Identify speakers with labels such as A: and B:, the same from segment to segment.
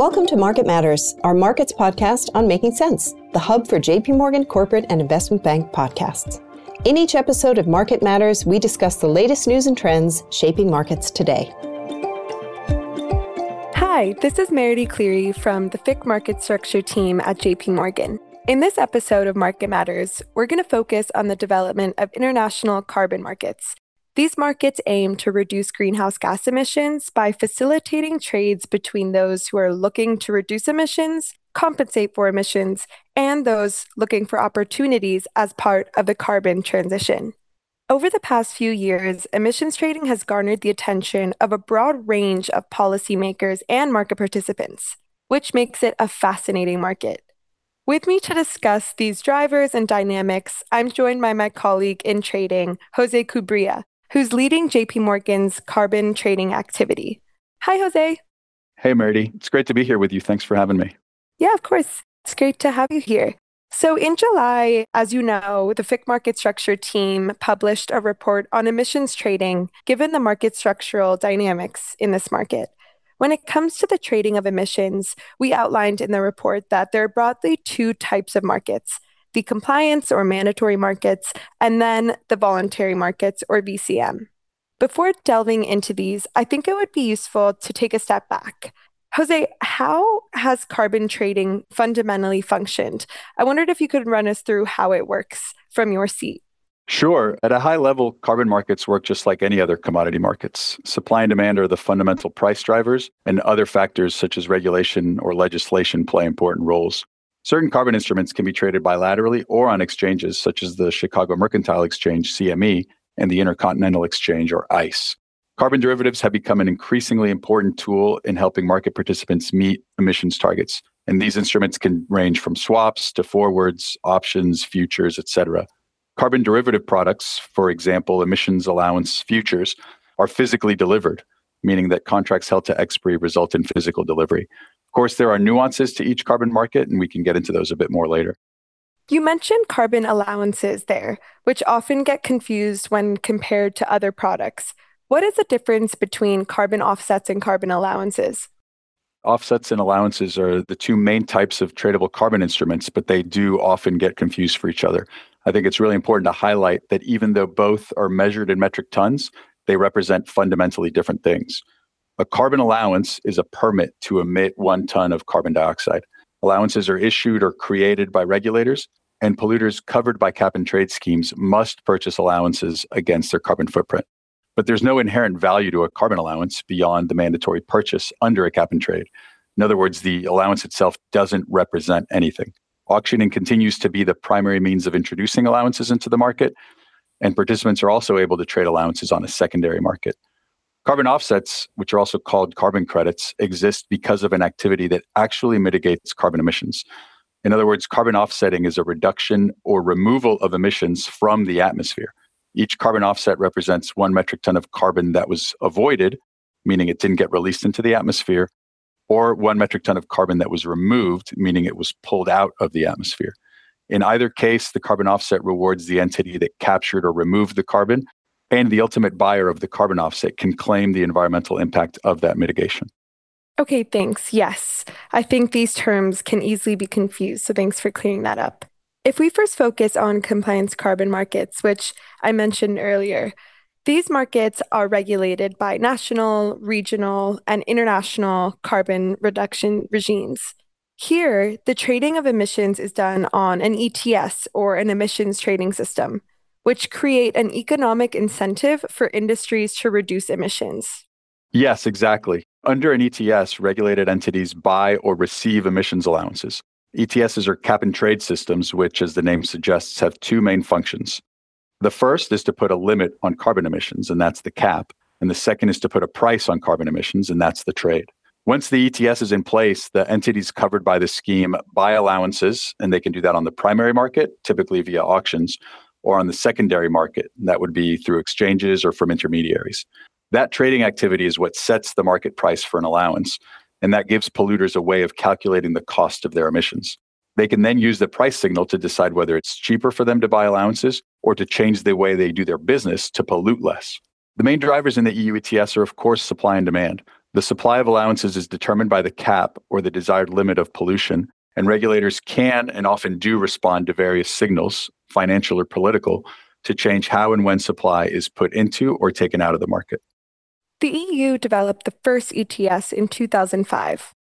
A: Welcome to Market Matters, our markets podcast on making sense, the hub for JP Morgan corporate and investment bank podcasts. In each episode of Market Matters, we discuss the latest news and trends shaping markets today.
B: Hi, this is Meridy Cleary from the FICC Market Structure team at JP Morgan. In this episode of Market Matters, we're going to focus on the development of international carbon markets these markets aim to reduce greenhouse gas emissions by facilitating trades between those who are looking to reduce emissions, compensate for emissions, and those looking for opportunities as part of the carbon transition. Over the past few years, emissions trading has garnered the attention of a broad range of policymakers and market participants, which makes it a fascinating market. With me to discuss these drivers and dynamics, I'm joined by my colleague in trading, Jose Cubria, who's leading JP Morgan's carbon trading activity. Hi, Jose.
C: Hey, Meridy. It's great to be here with you. Thanks for having me.
B: Yeah, of course. It's great to have you here. So, in July, as you know, the FICC Market Structure team published a report on emissions trading given the market structural dynamics in this market. When it comes to the trading of emissions, we outlined in the report that there are broadly two types of markets the compliance or mandatory markets, and then the voluntary markets or VCM. Before delving into these, I think it would be useful to take a step back. Jose, how has carbon trading fundamentally functioned? I wondered if you could run us through how it works from your seat.
C: Sure. At a high level, carbon markets work just like any other commodity markets. Supply and demand are the fundamental price drivers, and other factors such as regulation or legislation play important roles. Certain carbon instruments can be traded bilaterally or on exchanges such as the Chicago Mercantile Exchange, CME, and the Intercontinental Exchange, or ICE. Carbon derivatives have become an increasingly important tool in helping market participants meet emissions targets. And these instruments can range from swaps to forwards, options, futures, etc. Carbon derivative products, for example, emissions allowance futures, are physically delivered, meaning that contracts held to expiry result in physical delivery. Of course, there are nuances to each carbon market, and we can get into those a bit more later.
B: You mentioned carbon allowances there, which often get confused when compared to other products. What is the difference between carbon offsets and carbon allowances?
C: Offsets and allowances are the two main types of tradable carbon instruments, but they do often get confused for each other. I think it's really important to highlight that even though both are measured in metric tons, they represent fundamentally different things. A carbon allowance is a permit to emit one ton of carbon dioxide. Allowances are issued or created by regulators, and polluters covered by cap and trade schemes must purchase allowances against their carbon footprint. But there's no inherent value to a carbon allowance beyond the mandatory purchase under a cap and trade. In other words, the allowance itself doesn't represent anything. Auctioning continues to be the primary means of introducing allowances into the market, and participants are also able to trade allowances on a secondary market. Carbon offsets, which are also called carbon credits, exist because of an activity that actually mitigates carbon emissions. In other words, carbon offsetting is a reduction or removal of emissions from the atmosphere. Each carbon offset represents one metric ton of carbon that was avoided, meaning it didn't get released into the atmosphere, or one metric ton of carbon that was removed, meaning it was pulled out of the atmosphere. In either case, the carbon offset rewards the entity that captured or removed the carbon and the ultimate buyer of the carbon offset can claim the environmental impact of that mitigation.
B: Okay, thanks. Yes, I think these terms can easily be confused, so thanks for clearing that up. If we first focus on compliance carbon markets, which I mentioned earlier, these markets are regulated by national, regional, and international carbon reduction regimes. Here, the trading of emissions is done on an ETS or an emissions trading system which create an economic incentive for industries to reduce emissions.
C: Yes, exactly. Under an ETS, regulated entities buy or receive emissions allowances. ETSs are cap and trade systems, which, as the name suggests, have two main functions. The first is to put a limit on carbon emissions, and that's the cap. And the second is to put a price on carbon emissions, and that's the trade. Once the ETS is in place, the entities covered by the scheme buy allowances, and they can do that on the primary market, typically via auctions, or on the secondary market. That would be through exchanges or from intermediaries. That trading activity is what sets the market price for an allowance, and that gives polluters a way of calculating the cost of their emissions. They can then use the price signal to decide whether it's cheaper for them to buy allowances or to change the way they do their business to pollute less. The main drivers in the EU ETS are, of course, supply and demand. The supply of allowances is determined by the cap or the desired limit of pollution, and regulators can and often do respond to various signals, financial or political, to change how and when supply is put into or taken out of the market.
B: The EU developed the first ETS in 2005.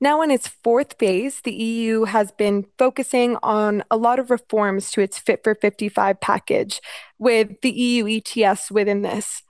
B: Now, in its fourth phase, the EU has been focusing on a lot of reforms to its Fit for 55 package, with the EU ETS within this.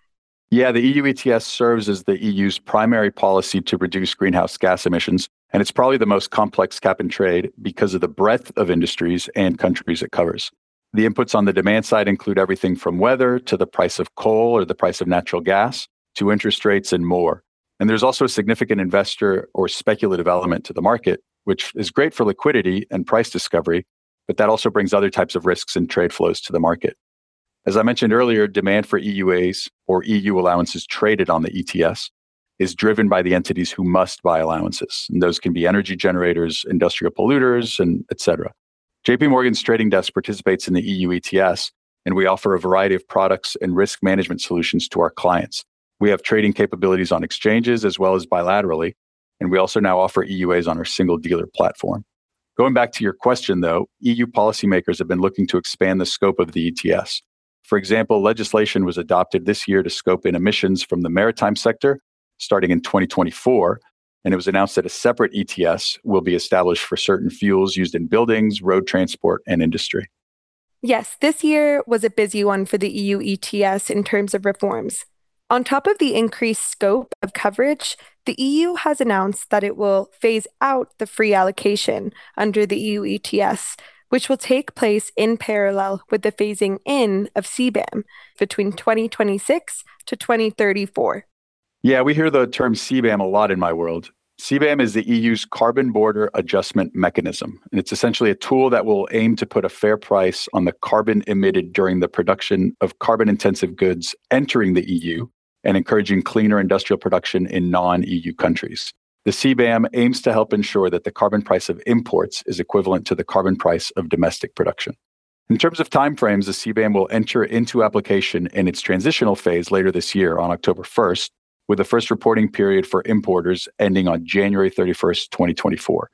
C: Yeah, the EU ETS serves as the EU's primary policy to reduce greenhouse gas emissions, and it's probably the most complex cap and trade because of the breadth of industries and countries it covers. The inputs on the demand side include everything from weather to the price of coal or the price of natural gas to interest rates and more. And there's also a significant investor or speculative element to the market, which is great for liquidity and price discovery, but that also brings other types of risks and trade flows to the market. As I mentioned earlier, demand for EUAs or EU allowances traded on the ETS is driven by the entities who must buy allowances. And those can be energy generators, industrial polluters, and et cetera. JP Morgan's trading desk participates in the EU ETS, and we offer a variety of products and risk management solutions to our clients. We have trading capabilities on exchanges as well as bilaterally, and we also now offer EUAs on our single dealer platform. Going back to your question, though, EU policymakers have been looking to expand the scope of the ETS. For example, legislation was adopted this year to scope in emissions from the maritime sector starting in 2024. And it was announced that a separate ETS will be established for certain fuels used in buildings, road transport, and industry.
B: Yes, this year was a busy one for the EU ETS in terms of reforms. On top of the increased scope of coverage, the EU has announced that it will phase out the free allocation under the EU ETS which will take place in parallel with the phasing in of CBAM between 2026 to 2034.
C: Yeah, we hear the term CBAM a lot in my world. CBAM is the EU's carbon border adjustment mechanism. And it's essentially a tool that will aim to put a fair price on the carbon emitted during the production of carbon intensive goods entering the EU and encouraging cleaner industrial production in non EU countries. The CBAM aims to help ensure that the carbon price of imports is equivalent to the carbon price of domestic production. In terms of timeframes, the CBAM will enter into application in its transitional phase later this year on October 1st, with the first reporting period for importers ending on January 31st, 2024.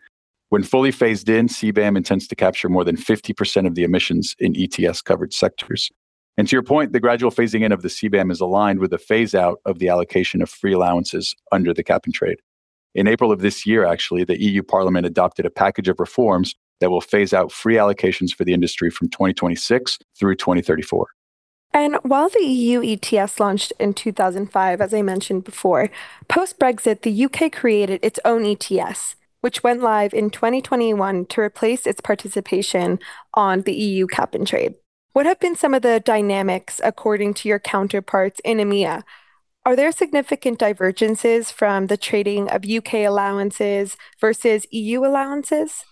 C: When fully phased in, CBAM intends to capture more than 50% of the emissions in ETS covered sectors. And to your point, the gradual phasing in of the CBAM is aligned with the phase out of the allocation of free allowances under the cap and trade. In April of this year, actually, the EU Parliament adopted a package of reforms that will phase out free allocations for the industry from 2026 through 2034.
B: And while the EU ETS launched in 2005, as I mentioned before, post Brexit, the UK created its own ETS, which went live in 2021 to replace its participation on the EU cap and trade. What have been some of the dynamics according to your counterparts in EMEA are there significant divergences from the trading of UK allowances versus EU allowances?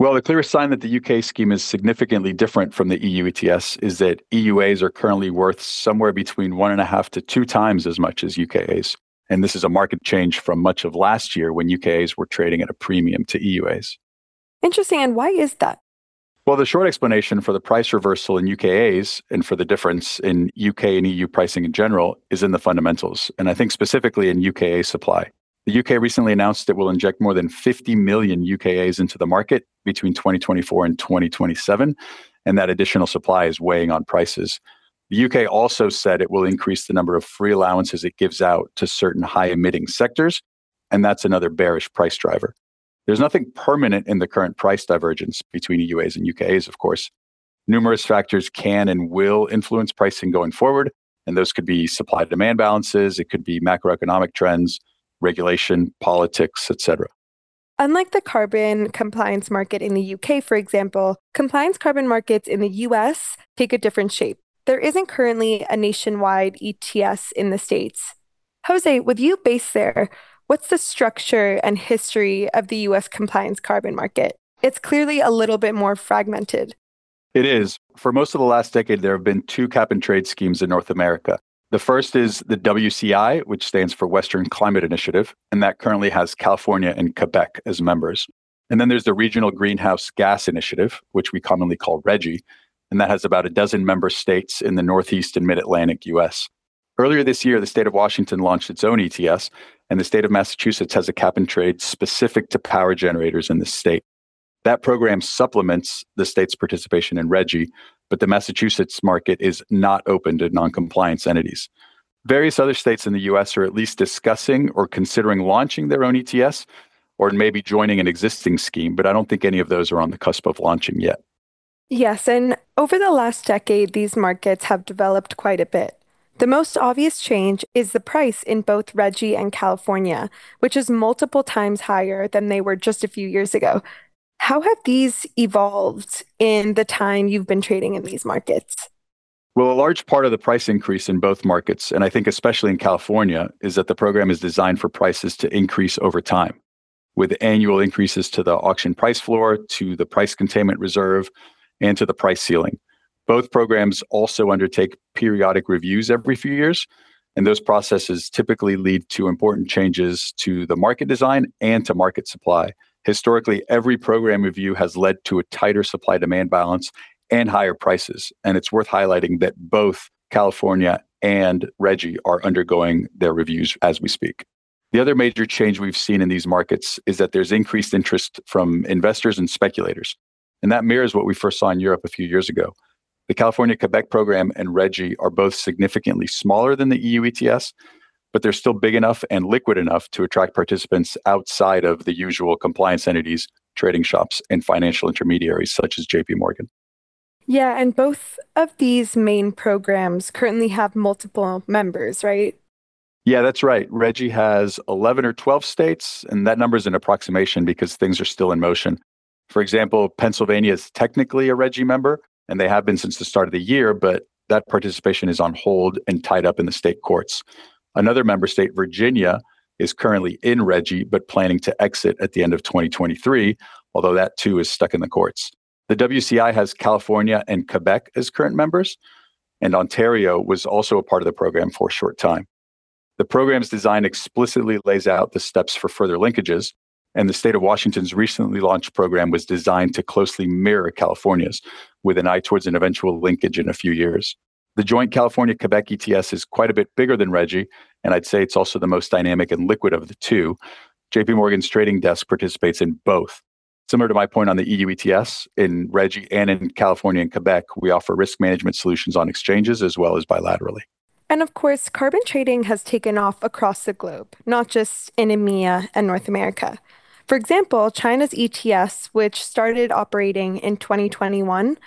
C: Well, the clearest sign that the UK scheme is significantly different from the EU ETS is that EUAs are currently worth somewhere between one and a half to two times as much as UKAs. And this is a market change from much of last year when UKAs were trading at a premium to EUAs.
B: Interesting. And why is that?
C: Well, the short explanation for the price reversal in UKAs and for the difference in UK and EU pricing in general is in the fundamentals, and I think specifically in UKA supply. The UK recently announced it will inject more than 50 million UKAs into the market between 2024 and 2027, and that additional supply is weighing on prices. The UK also said it will increase the number of free allowances it gives out to certain high emitting sectors, and that's another bearish price driver. There's nothing permanent in the current price divergence between EUAs and UKAs, of course. Numerous factors can and will influence pricing going forward, and those could be supply demand balances, it could be macroeconomic trends, regulation, politics, etc.
B: Unlike the carbon compliance market in the UK, for example, compliance carbon markets in the US take a different shape. There isn't currently a nationwide ETS in the States. Jose, with you based there, What's the structure and history of the US compliance carbon market? It's clearly a little bit more fragmented.
C: It is. For most of the last decade, there have been two cap and trade schemes in North America. The first is the WCI, which stands for Western Climate Initiative, and that currently has California and Quebec as members. And then there's the Regional Greenhouse Gas Initiative, which we commonly call RGGI, and that has about a dozen member states in the Northeast and Mid Atlantic US. Earlier this year, the state of Washington launched its own ETS, and the state of Massachusetts has a cap and trade specific to power generators in the state. That program supplements the state's participation in RGGI, but the Massachusetts market is not open to non-compliance entities. Various other states in the US are at least discussing or considering launching their own ETS or maybe joining an existing scheme, but I don't think any of those are on the cusp of launching yet.
B: Yes, and over the last decade, these markets have developed quite a bit. The most obvious change is the price in both RGGI and California, which is multiple times higher than they were just a few years ago. How have these evolved in the time you've been trading in these markets?
C: Well, a large part of the price increase in both markets, and I think especially in California, is that the program is designed for prices to increase over time, with annual increases to the auction price floor, to the price containment reserve, and to the price ceiling. Both programs also undertake periodic reviews every few years, and those processes typically lead to important changes to the market design and to market supply. Historically, every program review has led to a tighter supply demand balance and higher prices. And it's worth highlighting that both California and RGGI are undergoing their reviews as we speak. The other major change we've seen in these markets is that there's increased interest from investors and speculators. And that mirrors what we first saw in Europe a few years ago. The California Quebec program and RGGI are both significantly smaller than the EU ETS, but they're still big enough and liquid enough to attract participants outside of the usual compliance entities, trading shops, and financial intermediaries such as JP Morgan.
B: Yeah, and both of these main programs currently have multiple members, right?
C: Yeah, that's right. RGGI has 11 or 12 states, and that number is an approximation because things are still in motion. For example, Pennsylvania is technically a RGGI member, and they have been since the start of the year, but that participation is on hold and tied up in the state courts. Another member state, Virginia, is currently in RGGI, but planning to exit at the end of 2023, although that too is stuck in the courts. The WCI has California and Quebec as current members, and Ontario was also a part of the program for a short time. The program's design explicitly lays out the steps for further linkages, and the state of Washington's recently launched program was designed to closely mirror California's with an eye towards an eventual linkage in a few years. The joint California Quebec ETS is quite a bit bigger than RGGI, and I'd say it's also the most dynamic and liquid of the two. JP Morgan's trading desk participates in both, Similar to my point on the EU ETS, in RGGI and in California and Quebec, we offer risk management solutions on exchanges as well as bilaterally.
B: And of course, carbon trading has taken off across the globe, not just in EMEA and North America. For example, China's ETS, which started operating in 2021,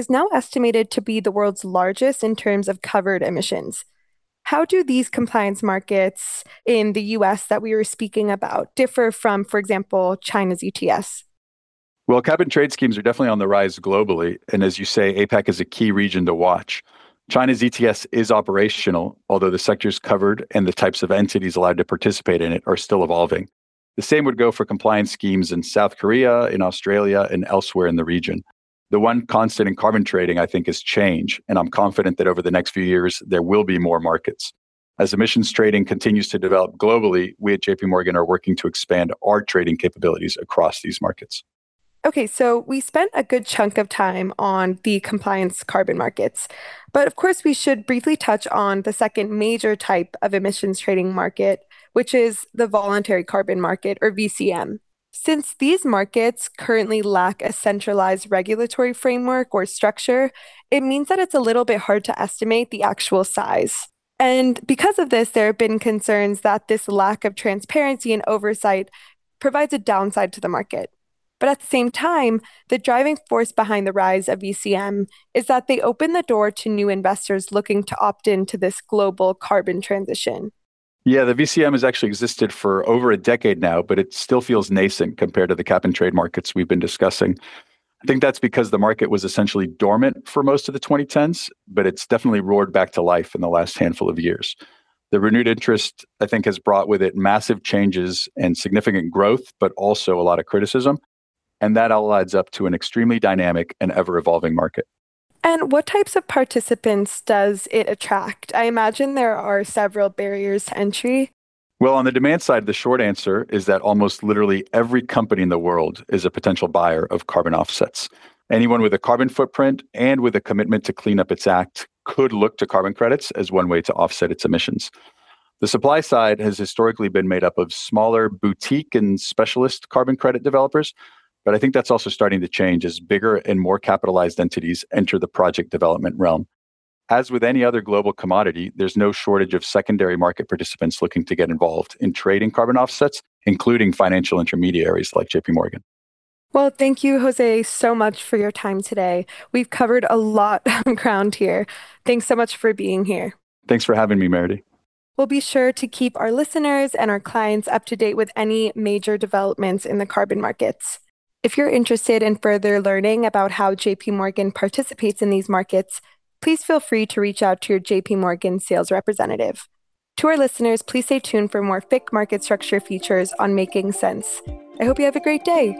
B: is now estimated to be the world's largest in terms of covered emissions. How do these compliance markets in the US that we were speaking about differ from, for example, China's ETS?
C: Well, cap and trade schemes are definitely on the rise globally. And as you say, APAC is a key region to watch. China's ETS is operational, although the sectors covered and the types of entities allowed to participate in it are still evolving. The same would go for compliance schemes in South Korea, in Australia, and elsewhere in the region. The one constant in carbon trading, I think, is change. And I'm confident that over the next few years, there will be more markets. As emissions trading continues to develop globally, we at JP Morgan are working to expand our trading capabilities across these markets.
B: Okay, so we spent a good chunk of time on the compliance carbon markets. But of course, we should briefly touch on the second major type of emissions trading market, which is the voluntary carbon market or VCM. Since these markets currently lack a centralized regulatory framework or structure, it means that it's a little bit hard to estimate the actual size. And because of this, there have been concerns that this lack of transparency and oversight provides a downside to the market. But at the same time, the driving force behind the rise of VCM is that they open the door to new investors looking to opt into this global carbon transition.
C: Yeah, the VCM has actually existed for over a decade now, but it still feels nascent compared to the cap and trade markets we've been discussing. I think that's because the market was essentially dormant for most of the 2010s, but it's definitely roared back to life in the last handful of years. The renewed interest, I think, has brought with it massive changes and significant growth, but also a lot of criticism. And that all adds up to an extremely dynamic and ever evolving market.
B: And what types of participants does it attract? I imagine there are several barriers to entry.
C: Well, on the demand side, the short answer is that almost literally every company in the world is a potential buyer of carbon offsets. Anyone with a carbon footprint and with a commitment to clean up its act could look to carbon credits as one way to offset its emissions. The supply side has historically been made up of smaller boutique and specialist carbon credit developers, but I think that's also starting to change as bigger and more capitalized entities enter the project development realm. As with any other global commodity, there's no shortage of secondary market participants looking to get involved in trading carbon offsets, including financial intermediaries like JP Morgan.
B: Well, thank you, Jose, so much for your time today. We've covered a lot of ground here. Thanks so much for being here.
C: Thanks for having me, Meridy.
B: We'll be sure to keep our listeners and our clients up to date with any major developments in the carbon markets. If you're interested in further learning about how JP Morgan participates in these markets, please feel free to reach out to your JP Morgan sales representative. To our listeners, please stay tuned for more FICC market structure features on Making Sense. I hope you have a great day.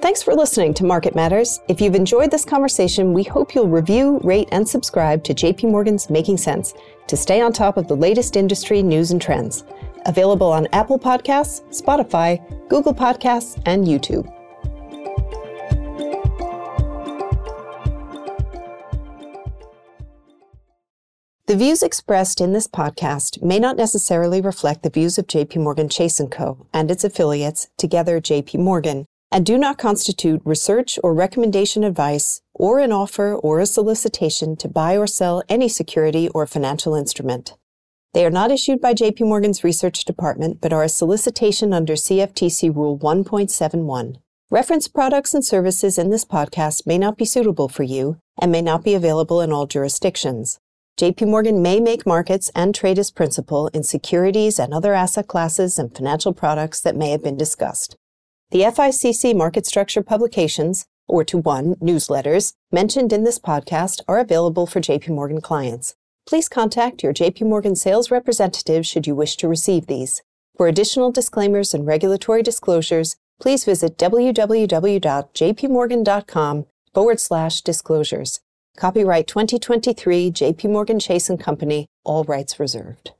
A: Thanks for listening to Market Matters. If you've enjoyed this conversation, we hope you'll review, rate, and subscribe to JP Morgan's Making Sense to stay on top of the latest industry news and trends. Available on Apple Podcasts, Spotify, Google Podcasts, and YouTube. The views expressed in this podcast may not necessarily reflect the views of JP Morgan Chase & Co. and its affiliates, together JP Morgan, and do not constitute research or recommendation advice or an offer or a solicitation to buy or sell any security or financial instrument. They are not issued by JP Morgan's research department but are a solicitation under CFTC Rule 1.71. Reference products and services in this podcast may not be suitable for you and may not be available in all jurisdictions. JP Morgan may make markets and trade as principal in securities and other asset classes and financial products that may have been discussed. The FICC market structure publications, or to one newsletters, mentioned in this podcast are available for JP Morgan clients. Please contact your JP Morgan sales representative should you wish to receive these. For additional disclaimers and regulatory disclosures, please visit www.jpmorgan.com forward slash disclosures. Copyright 2023 JP Morgan Chase & Company, all rights reserved.